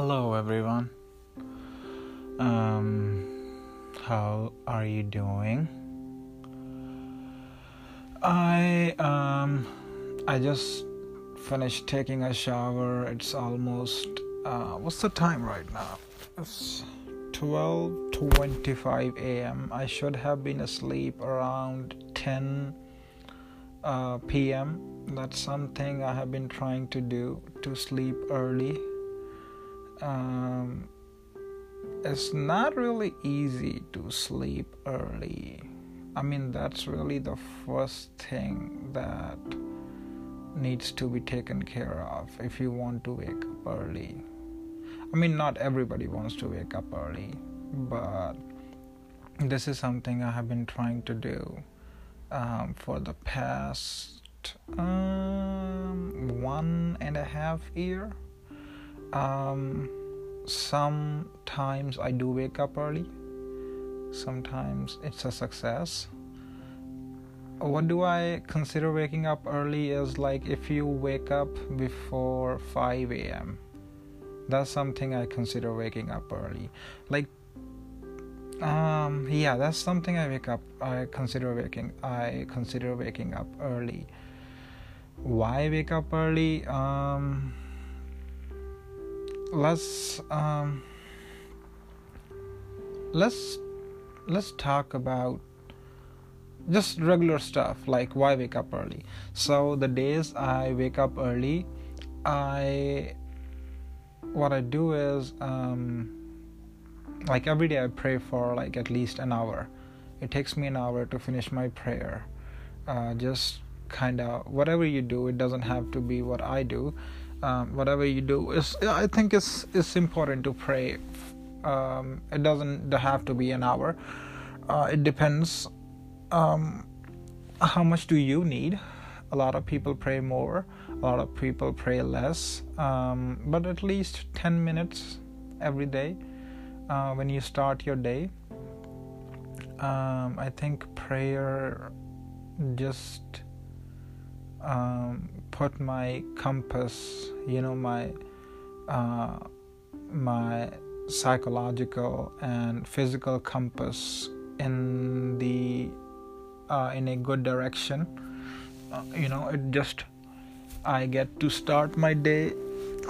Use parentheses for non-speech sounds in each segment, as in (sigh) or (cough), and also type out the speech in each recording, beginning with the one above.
Hello, everyone. Um, how are you doing? I um, I just finished taking a shower. It's almost uh, what's the time right now? It's twelve twenty-five a.m. I should have been asleep around ten uh, p.m. That's something I have been trying to do to sleep early um, it's not really easy to sleep early. I mean, that's really the first thing that needs to be taken care of if you want to wake up early. I mean, not everybody wants to wake up early, but this is something I have been trying to do um, for the past um, one and a half year um, sometimes I do wake up early. Sometimes it's a success. What do I consider waking up early is like if you wake up before 5 a.m. That's something I consider waking up early. Like um yeah, that's something I wake up I consider waking I consider waking up early. Why wake up early? Um let's um, let's let's talk about just regular stuff like why wake up early. So the days i wake up early i what i do is um, like every day i pray for like at least an hour. It takes me an hour to finish my prayer. Uh, just kind of whatever you do it doesn't have to be what i do um, whatever you do is i think it's it's important to pray. Um, it doesn't have to be an hour. Uh, it depends um, how much do you need. A lot of people pray more a lot of people pray less um, but at least 10 minutes every day uh, when you start your day. Um, i think prayer just um, put my compass, you know, my uh, my psychological and physical compass in the uh, in a good direction. Uh, you know, it just I get to start my day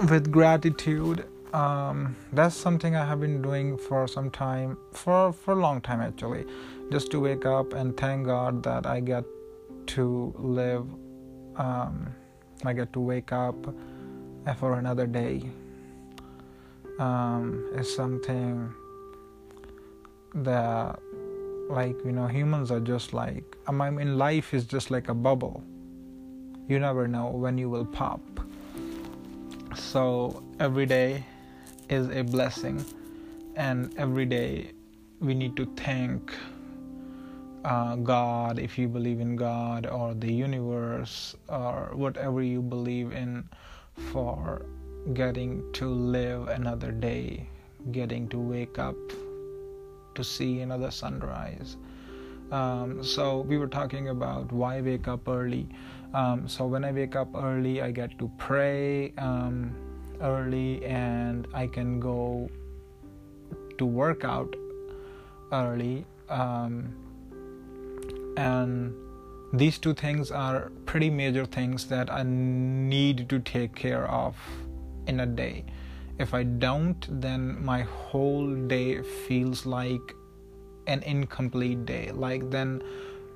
with gratitude. Um, that's something I have been doing for some time, for for a long time actually, just to wake up and thank God that I get to live um, I get to wake up for another day um, is something that like you know humans are just like I mean life is just like a bubble. You never know when you will pop. So every day is a blessing. And every day we need to thank uh, God, if you believe in God or the universe or whatever you believe in, for getting to live another day, getting to wake up to see another sunrise. Um, so, we were talking about why wake up early. Um, so, when I wake up early, I get to pray um, early and I can go to work out early. Um, and these two things are pretty major things that I need to take care of in a day. If I don't, then my whole day feels like an incomplete day. Like then,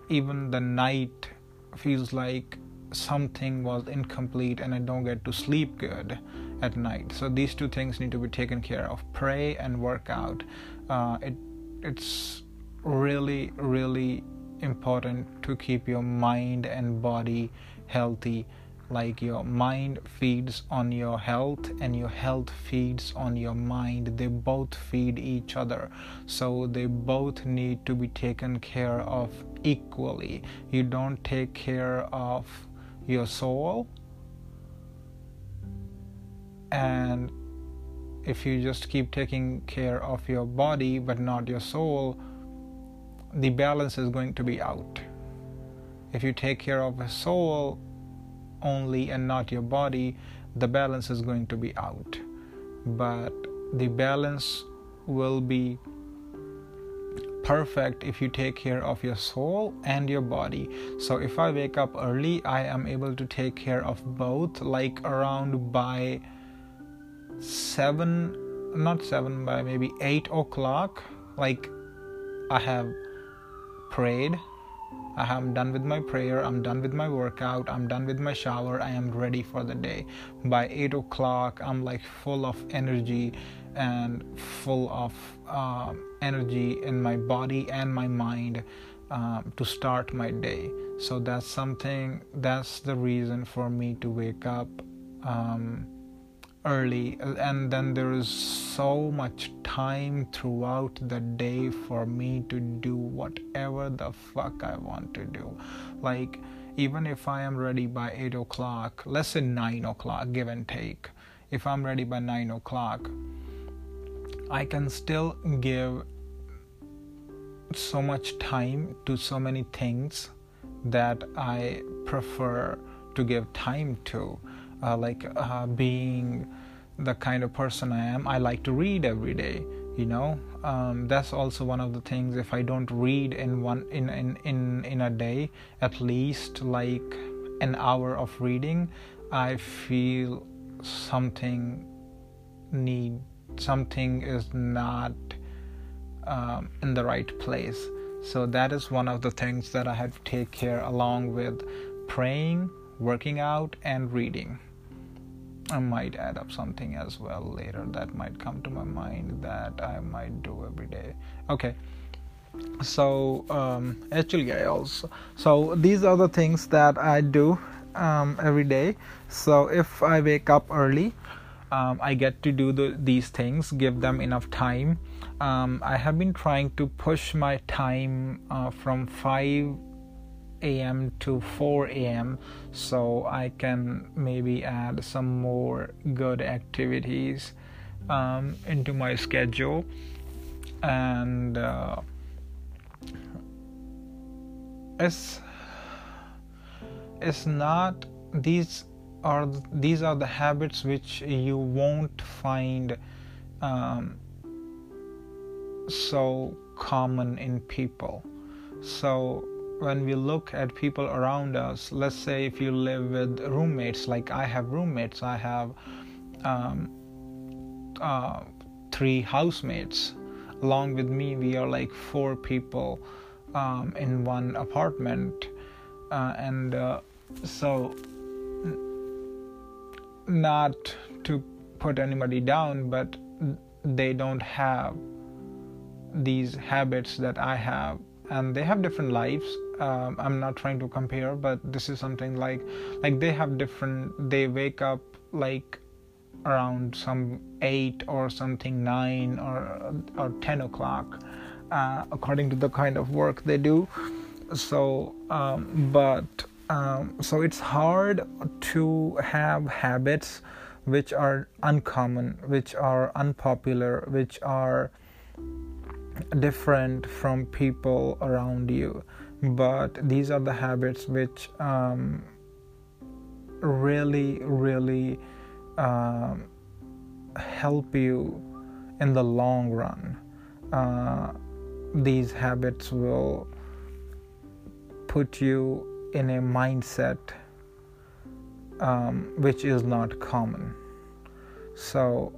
even the night feels like something was incomplete and I don't get to sleep good at night. So these two things need to be taken care of: pray and work out. Uh, it it's really really important to keep your mind and body healthy. Like your mind feeds on your health and your health feeds on your mind. They both feed each other. So they both need to be taken care of equally. You don't take care of your soul. And if you just keep taking care of your body but not your soul the balance is going to be out. If you take care of a soul only and not your body, the balance is going to be out. But the balance will be perfect if you take care of your soul and your body. So if I wake up early, I am able to take care of both, like around by seven, not seven, by maybe eight o'clock. Like I have prayed I am done with my prayer, I'm done with my workout, I'm done with my shower, I am ready for the day. By 8 o'clock, I'm like full of energy and full of uh, energy in my body and my mind um, to start my day. So that's something, that's the reason for me to wake up. Um, early and then there is so much time throughout the day for me to do whatever the fuck I want to do. Like, even if I am ready by 8 o'clock, let's say 9 o'clock, give and take, if I'm ready by 9 o'clock, I can still give so much time to so many things that I prefer to give time to uh, like uh, being the kind of person I am, I like to read every day. You know, um, that's also one of the things. If I don't read in one in in in in a day, at least like an hour of reading, I feel something need something is not um, in the right place. So that is one of the things that I had to take care along with praying, working out, and reading. I might add up something as well later that might come to my mind that I might do every day. Okay. So um, actually, I also so these are the things that I do um, every day. So if I wake up early, um, I get to do the, these things, give them enough time. Um, I have been trying to push my time uh, from five a.m. to 4 a.m. so I can maybe add some more good activities um, into my schedule and uh, it's it's not these are these are the habits which you won't find um, so common in people so when we look at people around us, let's say if you live with roommates, like I have roommates, I have um, uh, three housemates. Along with me, we are like four people um, in one apartment, uh, and uh, so not to put anybody down, but they don't have these habits that I have. And they have different lives um, i'm not trying to compare but this is something like like they have different they wake up like around some 8 or something 9 or or 10 o'clock uh, according to the kind of work they do. So um, but um, so it's hard to have habits which are uncommon which are unpopular which are different from people around you but these are the habits which um, really really um, help you in the long run. Uh, these habits will put you in a mindset um, which is not common. So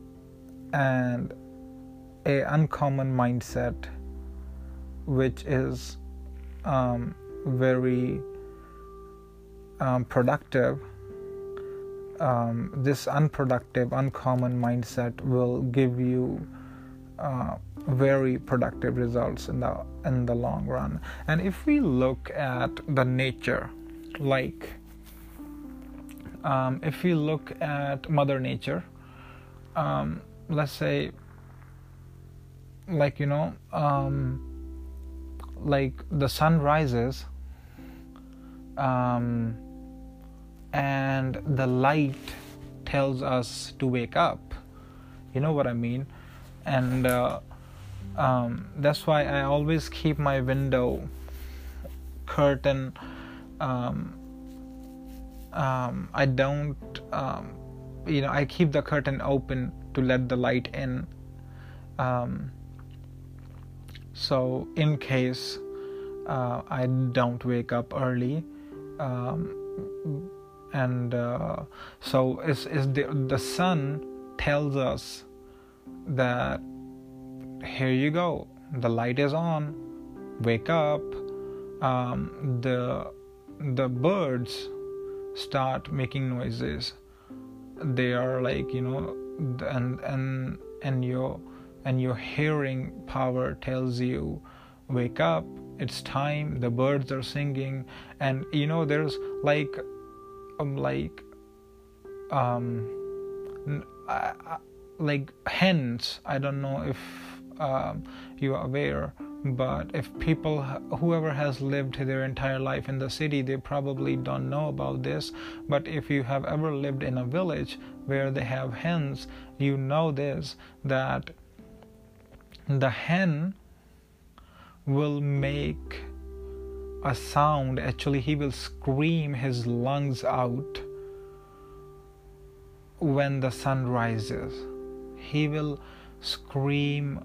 and a uncommon mindset which is um, very um, productive um, this unproductive uncommon mindset will give you uh, very productive results in the in the long run. And if we look at the nature like um, if we look at mother nature um, let's say like you know um, like the sun rises um, and the light tells us to wake up. You know what i mean? And uh, um, that's why i always keep my window curtain um, um, i don't um, you know i keep the curtain open to let the light in. Um, so, in case uh, I don't wake up early, um, and uh, so is is the the sun tells us that here you go, the light is on, wake up. Um, the the birds start making noises. They are like you know, and and and your and your hearing power tells you, wake up, it's time. The birds are singing, and you know there's like, um, like, um, like hens. I don't know if um, you are aware but if people whoever has lived their entire life in the city they probably don't know about this but if you have ever lived in a village where they have hens you know this that the hen will make a sound. Actually he will scream his lungs out when the sun rises. He will scream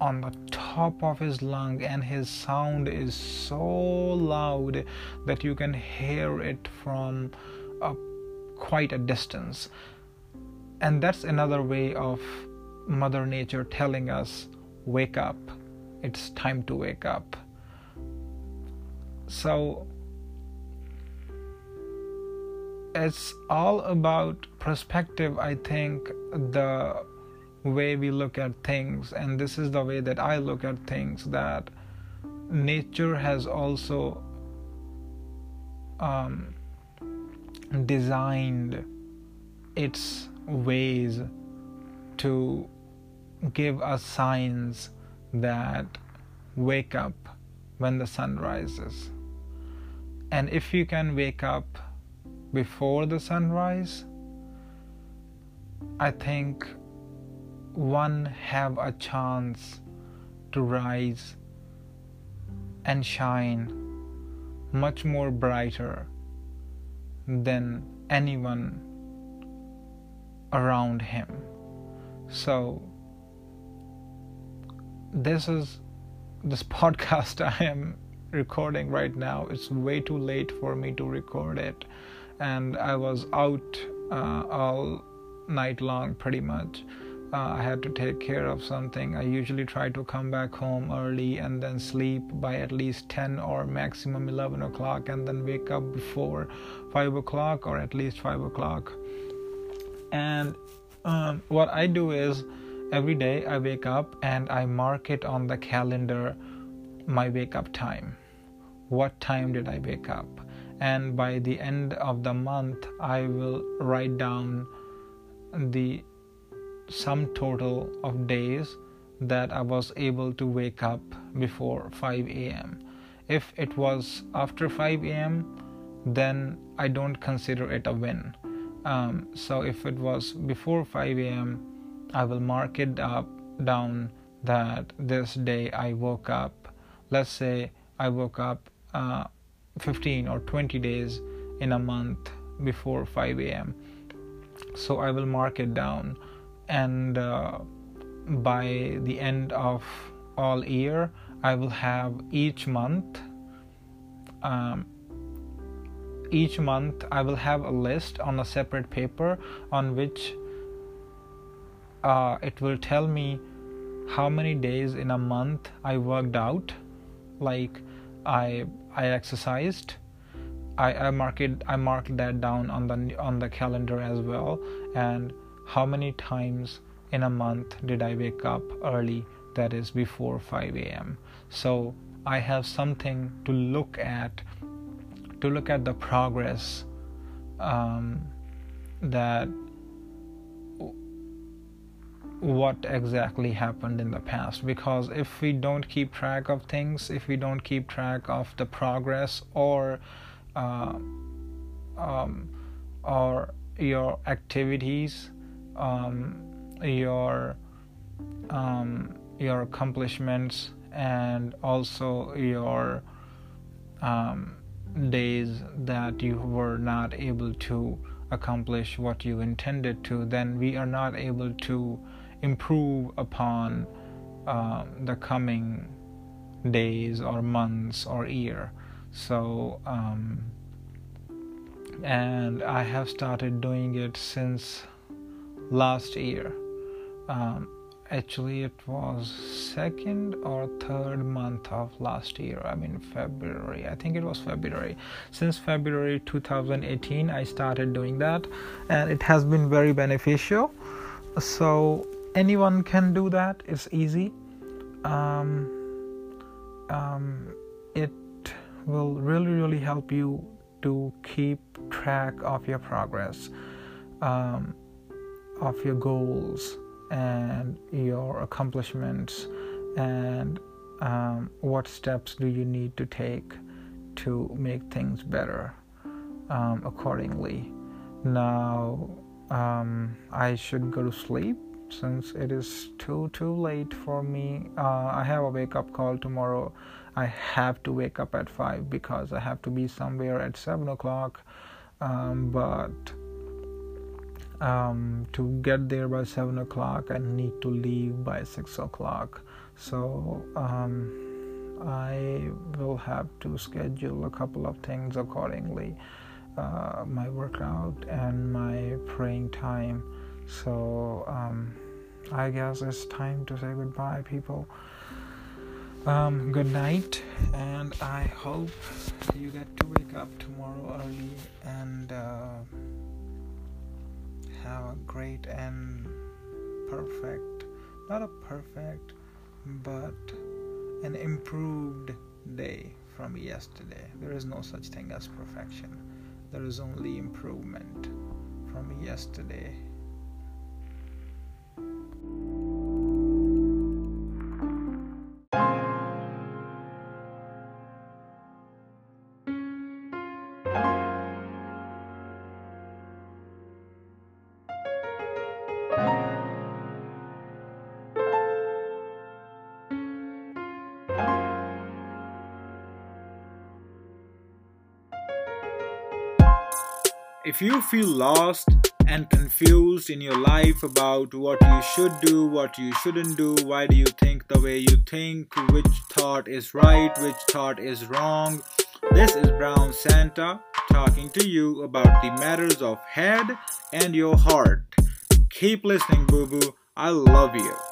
on the top of his lung and his sound is so loud that you can hear it from a, quite a distance. And that's another way of mother nature telling us wake up. It's time to wake up. So it's all about perspective i think the way we look at things. And this is the way that i look at things that nature has also um, designed its ways to give us signs that wake up when the sun rises and if you can wake up before the sunrise i think one have a chance to rise and shine much more brighter than anyone around him. So, this is this (laughs) podcast I am recording right now. It's way too late for me to record it, and I was out uh, all night long pretty much uh, I had to take care of something, I usually try to come back home early and then sleep by at least 10 or maximum 11 o'clock and then wake up before 5 o'clock or at least 5 o'clock. And um, what I do is every day I wake up and I mark it on the calendar my wake up time. What time did I wake up? And by the end of the month, I will write down the sum total of days that I was able to wake up before 5 a.m. If it was after 5 a.m., then I don't consider it a win. Um, so if it was before 5 a.m., I will mark it up down that this day I woke up. Let's say I woke up uh, 15 or 20 days in a month before 5 a.m. So I will mark it down and uh, by the end of all year i will have each month um, each month i will have a list on a separate paper on which uh, it will tell me how many days in a month i worked out. Like i i exercised. I i mark it i marked that down on the on the calendar as well. And how many times in a month did I wake up early, that is before 5 a.m. So I have something to look at, to look at the progress um, that what exactly happened in the past. Because if we don't keep track of things if we don't keep track of the progress or uh, um, or your activities um, your um, your accomplishments and also your um, days that you were not able to accomplish what you intended to, then we are not able to improve upon uh, the coming days or months or year. So, um, and I have started doing it since last year. Um, actually, it was second or third month of last year. I mean, February. I think it was February. Since February 2018, I started doing that, and it has been very beneficial. So, anyone can do that, it's easy. Um, um, it will really, really help you to keep track of your progress, um, of your goals, and your accomplishments, and um, what steps do you need to take to make things better um, accordingly. Now, um, I should go to sleep since it is too too late for me. Uh, I have a wake up call tomorrow. I have to wake up at five because I have to be somewhere at seven o'clock. Um, but um, to get there by seven o'clock, I need to leave by six o'clock. So um, I will have to schedule a couple of things accordingly. Uh, my workout and my praying time so um, I guess it's time to say goodbye, people. Um, good night, and I hope you get to wake up tomorrow early and uh, have a great and perfect, not a perfect, but an improved day from yesterday. There is no such thing as perfection, there is only improvement from yesterday. If you feel lost and confused in your life about what you should do, what you shouldn't do, why do you think the way you think, which thought is right, which thought is wrong, this is Brown Santa talking to you about the matters of head and your heart. Keep listening, boo boo. I love you.